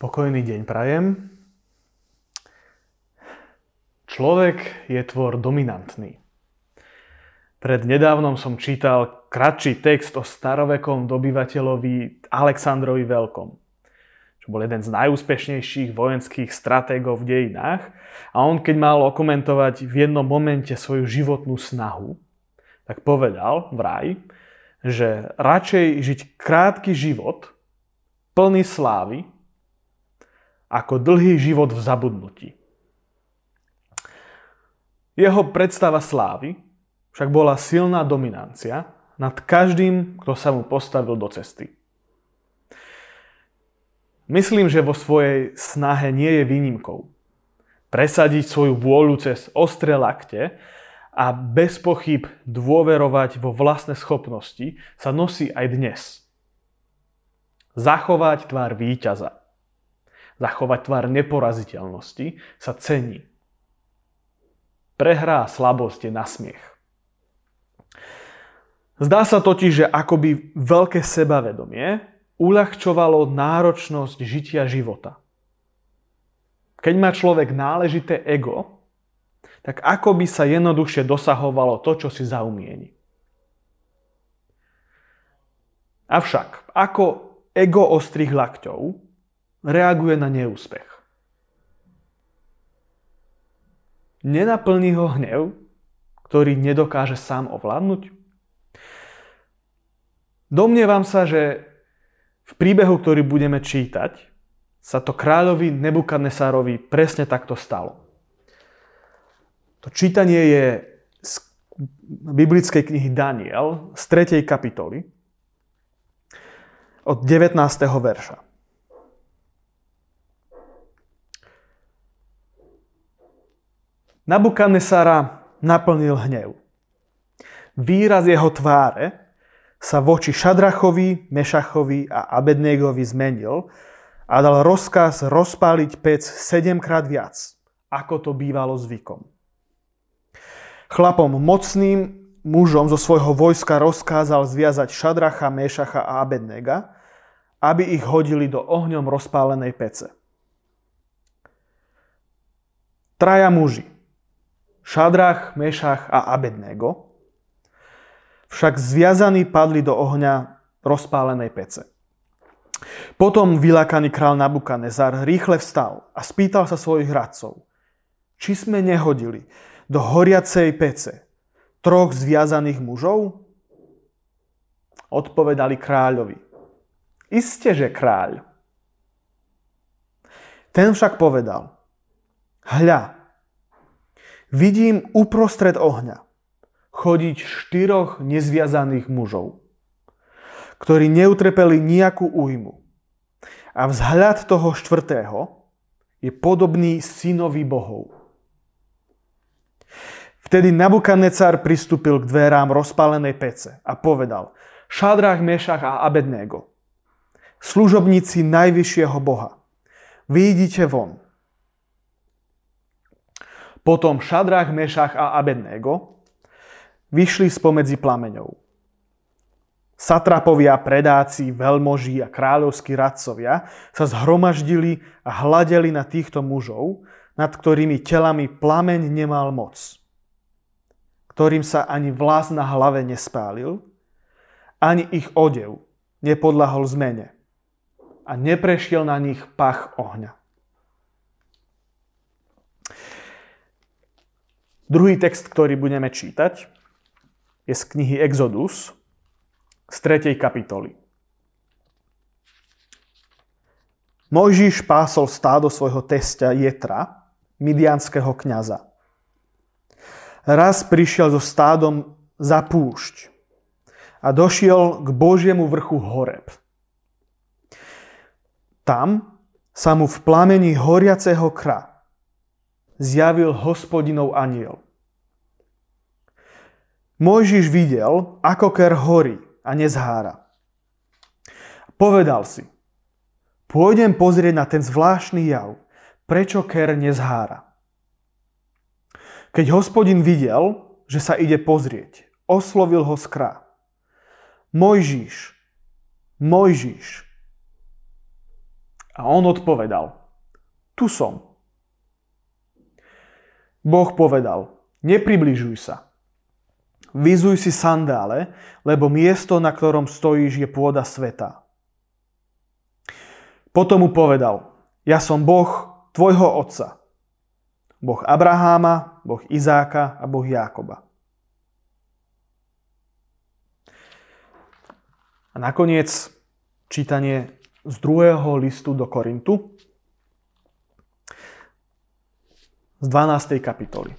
Pokojný deň prajem. Človek je tvor dominantný. Pred nedávnom som čítal kratší text o starovekom dobyvateľovi Aleksandrovi Veľkom, čo bol jeden z najúspešnejších vojenských stratégov v dejinách. A on, keď mal okomentovať v jednom momente svoju životnú snahu, tak povedal vraj, že radšej žiť krátky život, plný slávy, ako dlhý život v zabudnutí. Jeho predstava slávy však bola silná dominancia nad každým, kto sa mu postavil do cesty. Myslím, že vo svojej snahe nie je výnimkou. Presadiť svoju vôľu cez ostré lakte a bez pochyb dôverovať vo vlastné schopnosti sa nosí aj dnes. Zachovať tvár víťaza zachovať tvar neporaziteľnosti, sa cení. Prehrá slabosť je na smiech. Zdá sa totiž, že akoby veľké sebavedomie uľahčovalo náročnosť žitia života. Keď má človek náležité ego, tak ako by sa jednoduchšie dosahovalo to, čo si zaumieni. Avšak, ako ego ostrých lakťov reaguje na neúspech. Nenaplní ho hnev, ktorý nedokáže sám ovládnuť? Domnievam sa, že v príbehu, ktorý budeme čítať, sa to kráľovi Nebukadnesárovi presne takto stalo. To čítanie je z biblickej knihy Daniel z 3. kapitoly od 19. verša. Nabukadnesara naplnil hnev. Výraz jeho tváre sa voči Šadrachovi, Mešachovi a Abednegovi zmenil a dal rozkaz rozpáliť pec sedemkrát viac, ako to bývalo zvykom. Chlapom mocným mužom zo svojho vojska rozkázal zviazať Šadracha, Mešacha a Abednega, aby ich hodili do ohňom rozpálenej pece. Traja muži, Šadrach, Mešach a Abednego, však zviazaní padli do ohňa rozpálenej pece. Potom vylakaný král Nabukanezar rýchle vstal a spýtal sa svojich radcov, či sme nehodili do horiacej pece troch zviazaných mužov? Odpovedali kráľovi. Isté, že kráľ. Ten však povedal, hľa, Vidím uprostred ohňa chodiť štyroch nezviazaných mužov, ktorí neutrpeli nejakú újmu. A vzhľad toho štvrtého je podobný synovi bohov. Vtedy Nabukadnecar pristúpil k dverám rozpálenej pece a povedal Šadrach, Mešach a Abednego, služobníci najvyššieho Boha, vyjdite von. Potom Šadrach, Mešach a Abednego vyšli spomedzi plameňov. Satrapovia, predáci, veľmoží a kráľovskí radcovia sa zhromaždili a hľadeli na týchto mužov, nad ktorými telami plameň nemal moc, ktorým sa ani vlas na hlave nespálil, ani ich odev nepodlahol zmene a neprešiel na nich pach ohňa. Druhý text, ktorý budeme čítať, je z knihy Exodus z 3. kapitoly. Mojžiš pásol stádo svojho testia Jetra, midianského kniaza. Raz prišiel so stádom za púšť a došiel k Božiemu vrchu Horeb. Tam sa mu v plamení horiaceho kra zjavil hospodinov aniel. Mojžiš videl, ako ker horí a nezhára. Povedal si, pôjdem pozrieť na ten zvláštny jav, prečo ker nezhára. Keď hospodin videl, že sa ide pozrieť, oslovil ho skrá. Mojžiš, Mojžiš. A on odpovedal, tu som. Boh povedal, nepribližuj sa. Vyzuj si sandále, lebo miesto, na ktorom stojíš, je pôda sveta. Potom mu povedal, ja som Boh tvojho otca. Boh Abraháma, Boh Izáka a Boh Jákoba. A nakoniec čítanie z druhého listu do Korintu z 12. kapitoly.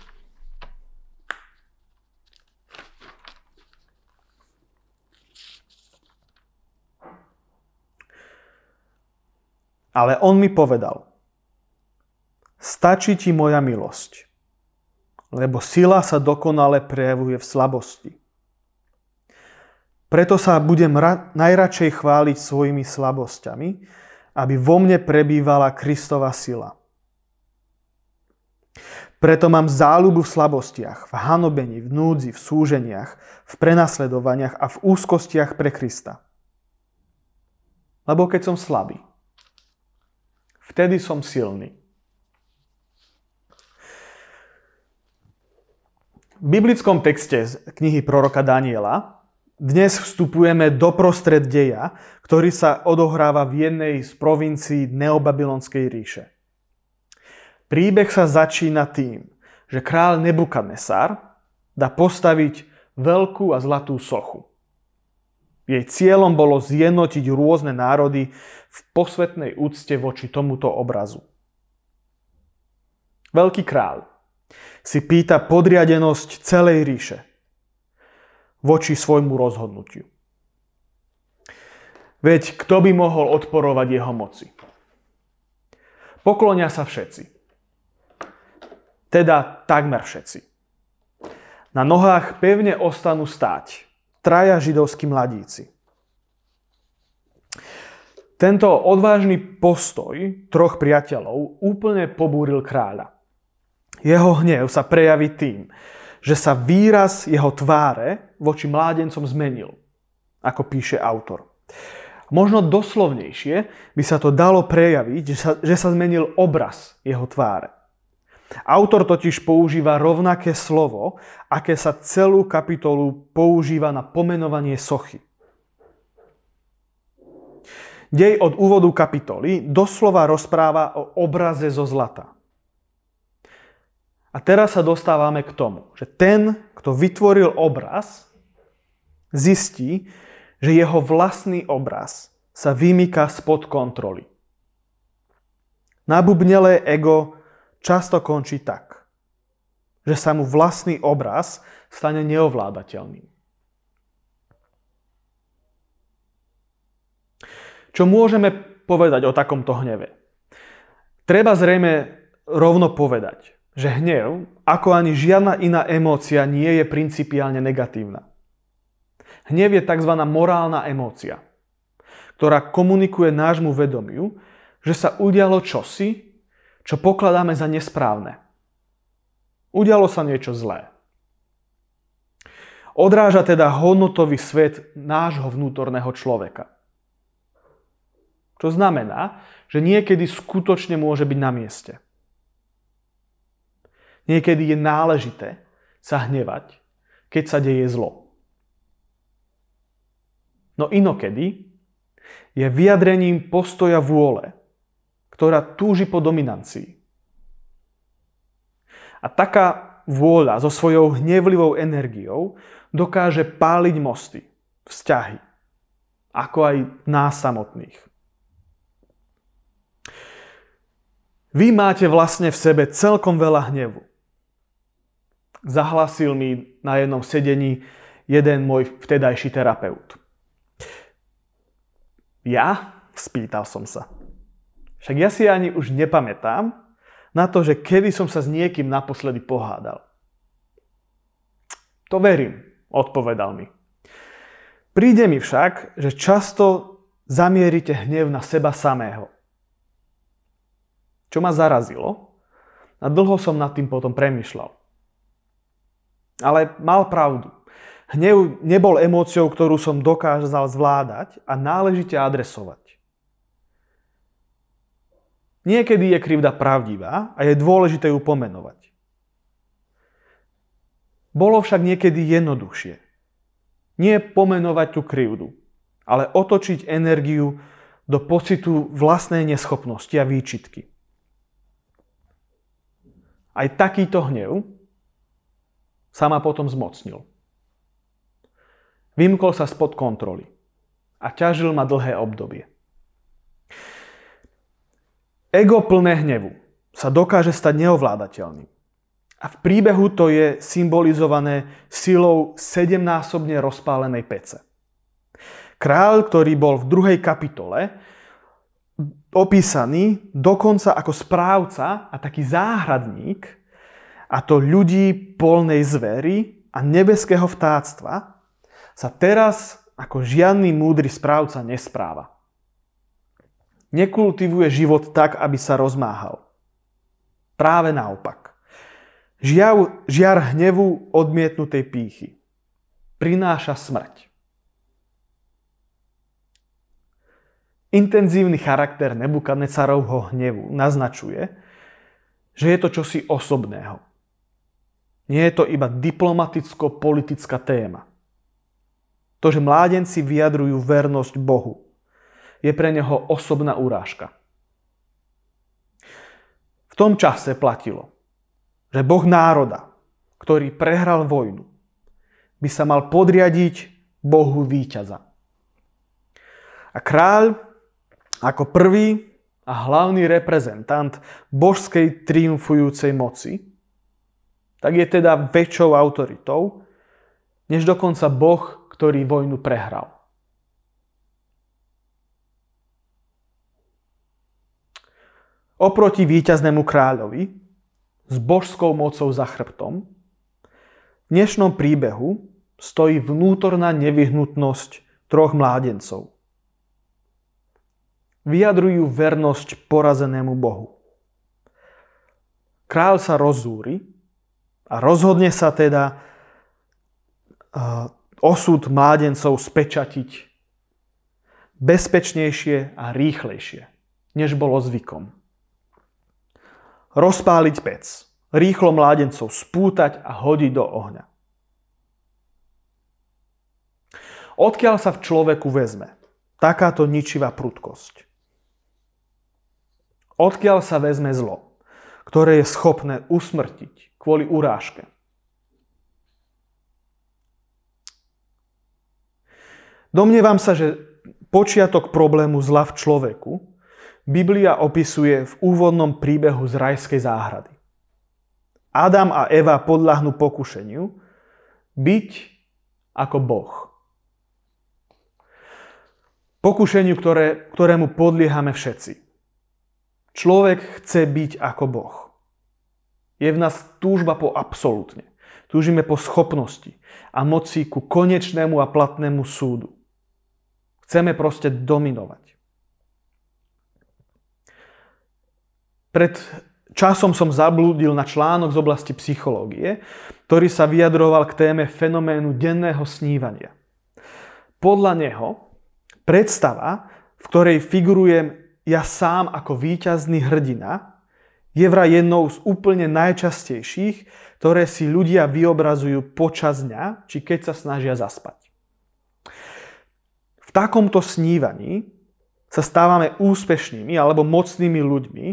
Ale on mi povedal, stačí ti moja milosť, lebo sila sa dokonale prejavuje v slabosti. Preto sa budem ra- najradšej chváliť svojimi slabosťami, aby vo mne prebývala Kristova sila. Preto mám záľubu v slabostiach, v hanobení, v núdzi, v súženiach, v prenasledovaniach a v úzkostiach pre Krista. Lebo keď som slabý, Vtedy som silný. V biblickom texte z knihy proroka Daniela dnes vstupujeme do prostred deja, ktorý sa odohráva v jednej z provincií Neobabylonskej ríše. Príbeh sa začína tým, že král Nebukadnesar dá postaviť veľkú a zlatú sochu. Jej cieľom bolo zjednotiť rôzne národy v posvetnej úcte voči tomuto obrazu. Veľký kráľ si pýta podriadenosť celej ríše voči svojmu rozhodnutiu. Veď kto by mohol odporovať jeho moci? Poklonia sa všetci. Teda takmer všetci. Na nohách pevne ostanú stáť traja židovskí mladíci. Tento odvážny postoj troch priateľov úplne pobúril kráľa. Jeho hnev sa prejaví tým, že sa výraz jeho tváre voči mládencom zmenil, ako píše autor. Možno doslovnejšie by sa to dalo prejaviť, že sa, že sa zmenil obraz jeho tváre. Autor totiž používa rovnaké slovo, aké sa celú kapitolu používa na pomenovanie sochy. Dej od úvodu kapitoly doslova rozpráva o obraze zo zlata. A teraz sa dostávame k tomu, že ten, kto vytvoril obraz, zistí, že jeho vlastný obraz sa vymýka spod kontroly. Nabubnelé ego často končí tak, že sa mu vlastný obraz stane neovládateľným. Čo môžeme povedať o takomto hneve? Treba zrejme rovno povedať, že hnev, ako ani žiadna iná emócia, nie je principiálne negatívna. Hnev je tzv. morálna emócia, ktorá komunikuje nášmu vedomiu, že sa udialo čosi, čo pokladáme za nesprávne. Udialo sa niečo zlé. Odráža teda hodnotový svet nášho vnútorného človeka. Čo znamená, že niekedy skutočne môže byť na mieste. Niekedy je náležité sa hnevať, keď sa deje zlo. No inokedy je vyjadrením postoja vôle, ktorá túži po dominancii. A taká vôľa so svojou hnevlivou energiou dokáže páliť mosty, vzťahy, ako aj nás samotných. Vy máte vlastne v sebe celkom veľa hnevu. Zahlasil mi na jednom sedení jeden môj vtedajší terapeut. Ja? Spýtal som sa. Však ja si ani už nepamätám na to, že kedy som sa s niekým naposledy pohádal. To verím, odpovedal mi. Príde mi však, že často zamierite hnev na seba samého. Čo ma zarazilo a dlho som nad tým potom premyšľal. Ale mal pravdu. Hnev nebol emóciou, ktorú som dokázal zvládať a náležite adresovať. Niekedy je krivda pravdivá a je dôležité ju pomenovať. Bolo však niekedy jednoduchšie. Nie pomenovať tú krivdu, ale otočiť energiu do pocitu vlastnej neschopnosti a výčitky. Aj takýto hnev sa ma potom zmocnil. Vymkol sa spod kontroly a ťažil ma dlhé obdobie. Ego plné hnevu sa dokáže stať neovládateľným. A v príbehu to je symbolizované silou sedemnásobne rozpálenej pece. Král, ktorý bol v druhej kapitole opísaný dokonca ako správca a taký záhradník, a to ľudí polnej zvery a nebeského vtáctva, sa teraz ako žiadny múdry správca nespráva nekultivuje život tak, aby sa rozmáhal. Práve naopak. Žiav, žiar hnevu odmietnutej pýchy. Prináša smrť. Intenzívny charakter Nebukadnecarovho hnevu naznačuje, že je to čosi osobného. Nie je to iba diplomaticko-politická téma. To, že mládenci vyjadrujú vernosť Bohu, je pre neho osobná urážka. V tom čase platilo, že Boh národa, ktorý prehral vojnu, by sa mal podriadiť Bohu víťaza. A kráľ ako prvý a hlavný reprezentant božskej triumfujúcej moci, tak je teda väčšou autoritou, než dokonca Boh, ktorý vojnu prehral. Oproti víťaznému kráľovi s božskou mocou za chrbtom v dnešnom príbehu stojí vnútorná nevyhnutnosť troch mládencov. Vyjadrujú vernosť porazenému Bohu. Král sa rozúri a rozhodne sa teda osud mládencov spečatiť bezpečnejšie a rýchlejšie, než bolo zvykom rozpáliť pec, rýchlo mládencov spútať a hodiť do ohňa. Odkiaľ sa v človeku vezme takáto ničivá prudkosť? Odkiaľ sa vezme zlo, ktoré je schopné usmrtiť kvôli urážke? Domnievam sa, že počiatok problému zla v človeku Biblia opisuje v úvodnom príbehu z rajskej záhrady. Adam a Eva podľahnú pokušeniu byť ako Boh. Pokušeniu, ktoré, ktorému podliehame všetci. Človek chce byť ako Boh. Je v nás túžba po absolútne. Túžime po schopnosti a moci ku konečnému a platnému súdu. Chceme proste dominovať. Pred časom som zablúdil na článok z oblasti psychológie, ktorý sa vyjadroval k téme fenoménu denného snívania. Podľa neho predstava, v ktorej figurujem ja sám ako víťazný hrdina, je vraj jednou z úplne najčastejších, ktoré si ľudia vyobrazujú počas dňa, či keď sa snažia zaspať. V takomto snívaní sa stávame úspešnými alebo mocnými ľuďmi,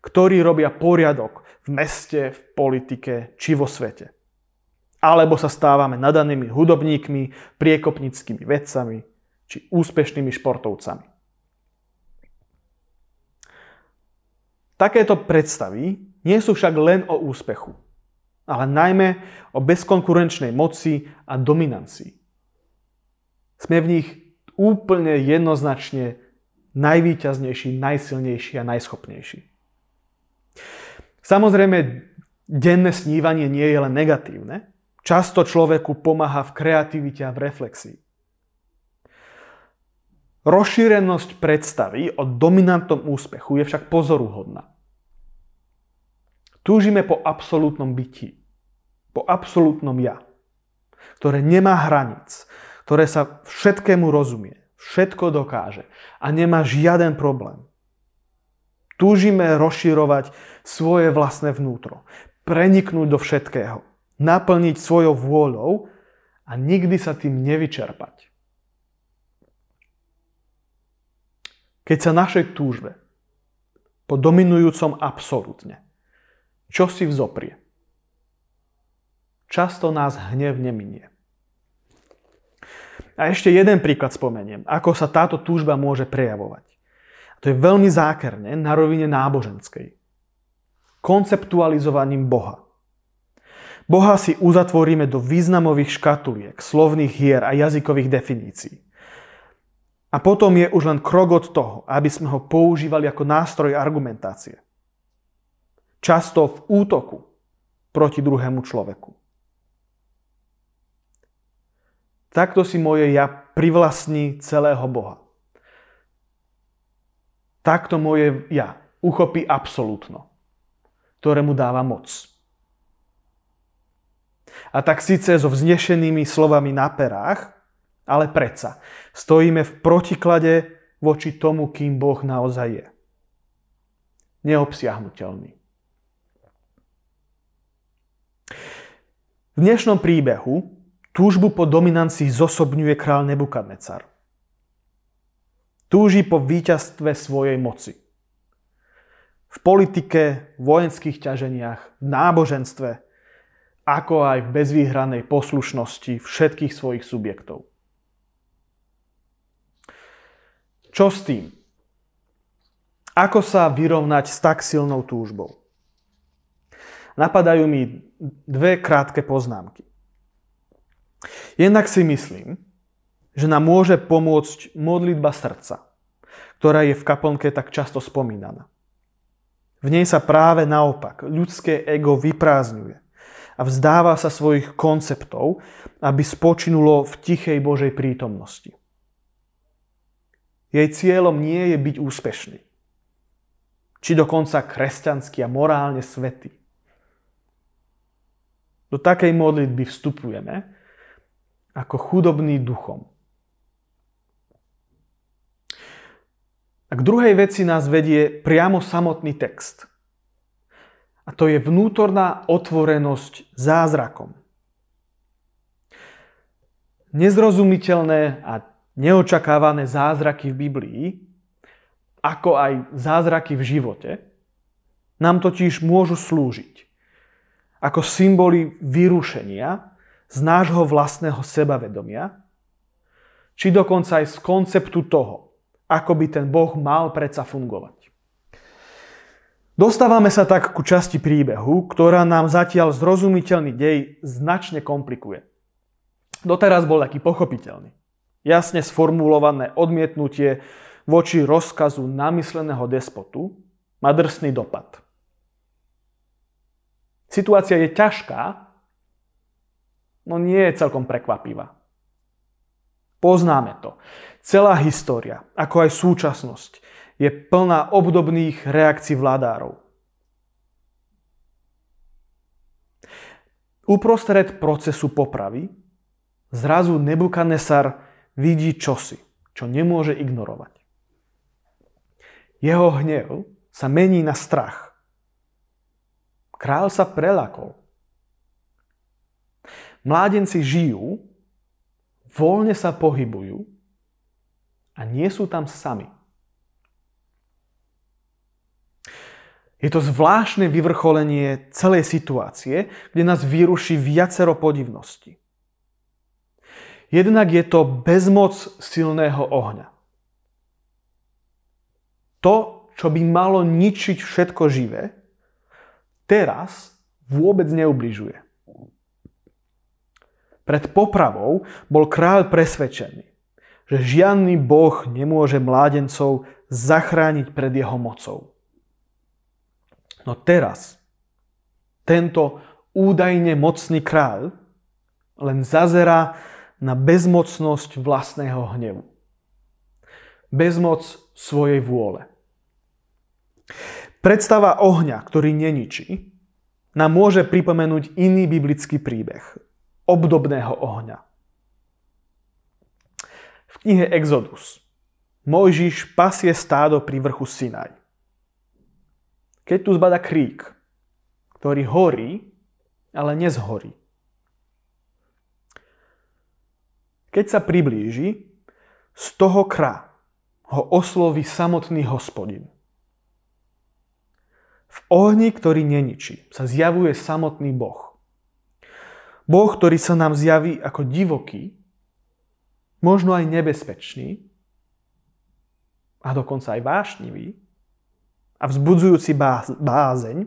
ktorí robia poriadok v meste, v politike či vo svete. Alebo sa stávame nadanými hudobníkmi, priekopnickými vedcami či úspešnými športovcami. Takéto predstavy nie sú však len o úspechu, ale najmä o bezkonkurenčnej moci a dominancii. Sme v nich úplne jednoznačne najvýťaznejší, najsilnejší a najschopnejší. Samozrejme, denné snívanie nie je len negatívne. Často človeku pomáha v kreativite a v reflexii. Rozšírenosť predstavy o dominantnom úspechu je však pozoruhodná. Túžime po absolútnom byti, po absolútnom ja, ktoré nemá hranic, ktoré sa všetkému rozumie, všetko dokáže a nemá žiaden problém. Túžime rozširovať svoje vlastné vnútro, preniknúť do všetkého, naplniť svojou vôľou a nikdy sa tým nevyčerpať. Keď sa našej túžbe po dominujúcom absolútne, čo si vzoprie? Často nás hnev neminie. A ešte jeden príklad spomeniem, ako sa táto túžba môže prejavovať. To je veľmi zákerne na rovine náboženskej. Konceptualizovaním Boha. Boha si uzatvoríme do významových škatuliek, slovných hier a jazykových definícií. A potom je už len krok od toho, aby sme ho používali ako nástroj argumentácie. Často v útoku proti druhému človeku. Takto si moje ja privlastní celého Boha takto moje ja uchopí absolútno, ktorému dáva moc. A tak síce so vznešenými slovami na perách, ale predsa stojíme v protiklade voči tomu, kým Boh naozaj je. Neobsiahnutelný. V dnešnom príbehu túžbu po dominancii zosobňuje král Nebukadnecar. Túži po víťazstve svojej moci. V politike, vojenských ťaženiach, v náboženstve, ako aj v bezvýhranej poslušnosti všetkých svojich subjektov. Čo s tým? Ako sa vyrovnať s tak silnou túžbou? Napadajú mi dve krátke poznámky. Jednak si myslím, že nám môže pomôcť modlitba srdca, ktorá je v kaplnke tak často spomínaná. V nej sa práve naopak ľudské ego vyprázdňuje a vzdáva sa svojich konceptov, aby spočinulo v tichej Božej prítomnosti. Jej cieľom nie je byť úspešný, či dokonca kresťanský a morálne svetý. Do takej modlitby vstupujeme ako chudobný duchom, A k druhej veci nás vedie priamo samotný text. A to je vnútorná otvorenosť zázrakom. Nezrozumiteľné a neočakávané zázraky v Biblii, ako aj zázraky v živote, nám totiž môžu slúžiť ako symboly vyrušenia z nášho vlastného sebavedomia, či dokonca aj z konceptu toho, ako by ten Boh mal predsa fungovať. Dostávame sa tak ku časti príbehu, ktorá nám zatiaľ zrozumiteľný dej značne komplikuje. Doteraz bol taký pochopiteľný. Jasne sformulované odmietnutie voči rozkazu namysleného despotu má drsný dopad. Situácia je ťažká, no nie je celkom prekvapivá. Poznáme to. Celá história, ako aj súčasnosť, je plná obdobných reakcií vládárov. Uprostred procesu popravy zrazu Nebukadnesar vidí čosi, čo nemôže ignorovať. Jeho hnev sa mení na strach. Král sa prelakol. Mládenci žijú, voľne sa pohybujú a nie sú tam sami. Je to zvláštne vyvrcholenie celej situácie, kde nás vyruší viacero podivností. Jednak je to bezmoc silného ohňa. To, čo by malo ničiť všetko živé, teraz vôbec neubližuje. Pred popravou bol kráľ presvedčený, že žiadny boh nemôže mládencov zachrániť pred jeho mocou. No teraz tento údajne mocný kráľ len zazerá na bezmocnosť vlastného hnevu. Bezmoc svojej vôle. Predstava ohňa, ktorý neničí, nám môže pripomenúť iný biblický príbeh obdobného ohňa v knihe Exodus Mojžiš pasie stádo pri vrchu Sinaj. Keď tu zbada krík, ktorý horí, ale nezhorí. Keď sa priblíži, z toho kra ho osloví samotný hospodin. V ohni, ktorý neničí, sa zjavuje samotný Boh. Boh, ktorý sa nám zjaví ako divoký, možno aj nebezpečný a dokonca aj vášnivý a vzbudzujúci bázeň,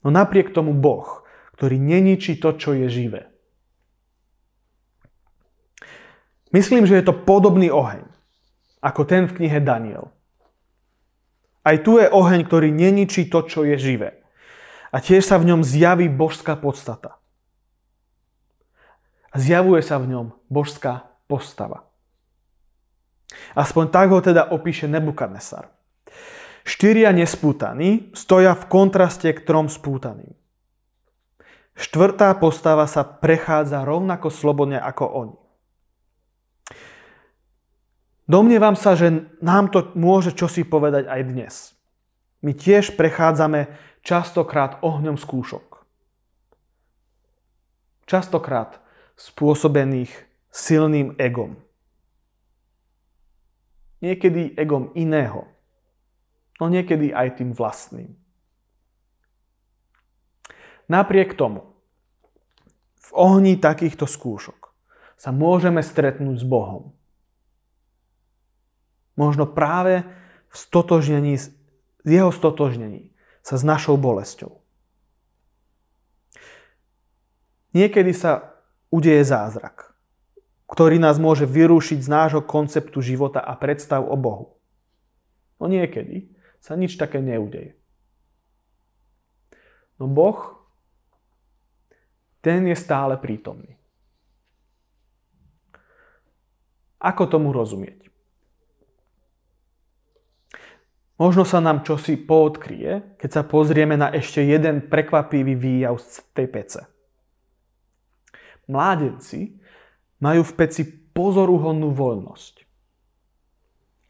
no napriek tomu Boh, ktorý neničí to, čo je živé. Myslím, že je to podobný oheň, ako ten v knihe Daniel. Aj tu je oheň, ktorý neničí to, čo je živé. A tiež sa v ňom zjaví božská podstata. A zjavuje sa v ňom božská postava. Aspoň tak ho teda opíše Nebukadnesar. Štyria nespútaní stoja v kontraste k trom spútaným. Štvrtá postava sa prechádza rovnako slobodne ako oni. Domnievam sa, že nám to môže čosi povedať aj dnes. My tiež prechádzame častokrát ohňom skúšok. Častokrát spôsobených silným egom. Niekedy egom iného, no niekedy aj tým vlastným. Napriek tomu, v ohni takýchto skúšok sa môžeme stretnúť s Bohom. Možno práve v stotožnení, jeho stotožnení sa s našou bolesťou. Niekedy sa udeje zázrak ktorý nás môže vyrušiť z nášho konceptu života a predstav o Bohu. No niekedy sa nič také neudeje. No Boh, ten je stále prítomný. Ako tomu rozumieť? Možno sa nám čosi poodkrie, keď sa pozrieme na ešte jeden prekvapivý výjav z tej pece. Mládenci majú v peci pozoruhodnú voľnosť.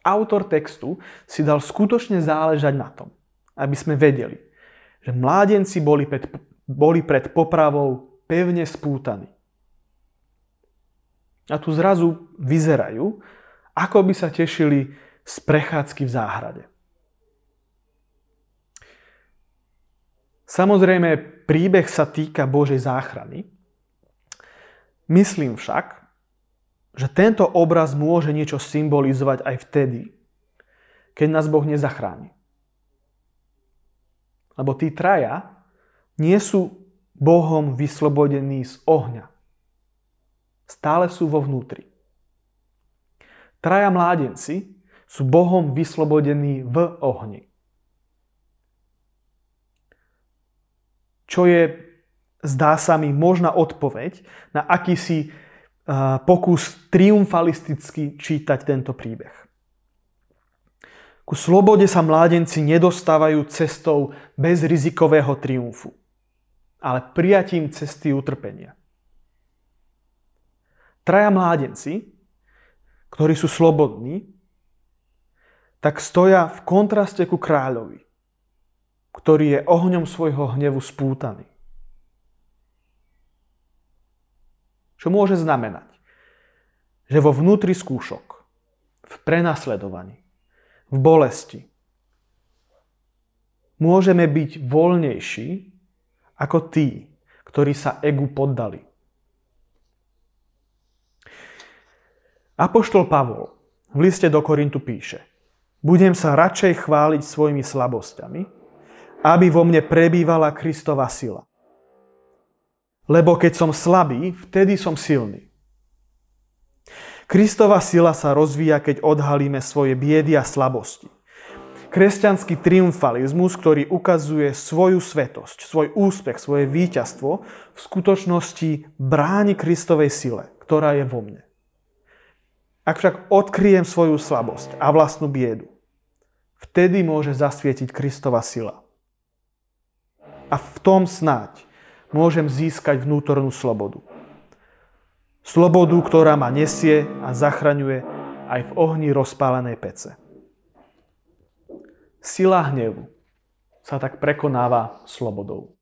Autor textu si dal skutočne záležať na tom, aby sme vedeli, že mládenci boli pred, boli pred popravou pevne spútaní. A tu zrazu vyzerajú, ako by sa tešili z prechádzky v záhrade. Samozrejme, príbeh sa týka Božej záchrany. Myslím však, že tento obraz môže niečo symbolizovať aj vtedy, keď nás Boh nezachráni. Lebo tí traja nie sú Bohom vyslobodení z ohňa. Stále sú vo vnútri. Traja mládenci sú Bohom vyslobodení v ohni. Čo je, zdá sa mi, možná odpoveď na akýsi pokus triumfalisticky čítať tento príbeh. Ku slobode sa mládenci nedostávajú cestou bez rizikového triumfu, ale prijatím cesty utrpenia. Traja mládenci, ktorí sú slobodní, tak stoja v kontraste ku kráľovi, ktorý je ohňom svojho hnevu spútaný. Čo môže znamenať? Že vo vnútri skúšok, v prenasledovaní, v bolesti, môžeme byť voľnejší ako tí, ktorí sa egu poddali. Apoštol Pavol v liste do Korintu píše Budem sa radšej chváliť svojimi slabosťami, aby vo mne prebývala Kristova sila. Lebo keď som slabý, vtedy som silný. Kristova sila sa rozvíja, keď odhalíme svoje biedy a slabosti. Kresťanský triumfalizmus, ktorý ukazuje svoju svetosť, svoj úspech, svoje víťazstvo, v skutočnosti bráni Kristovej sile, ktorá je vo mne. Ak však odkryjem svoju slabosť a vlastnú biedu, vtedy môže zasvietiť Kristova sila. A v tom snáď môžem získať vnútornú slobodu. Slobodu, ktorá ma nesie a zachraňuje aj v ohni rozpálenej pece. Sila hnevu sa tak prekonáva slobodou.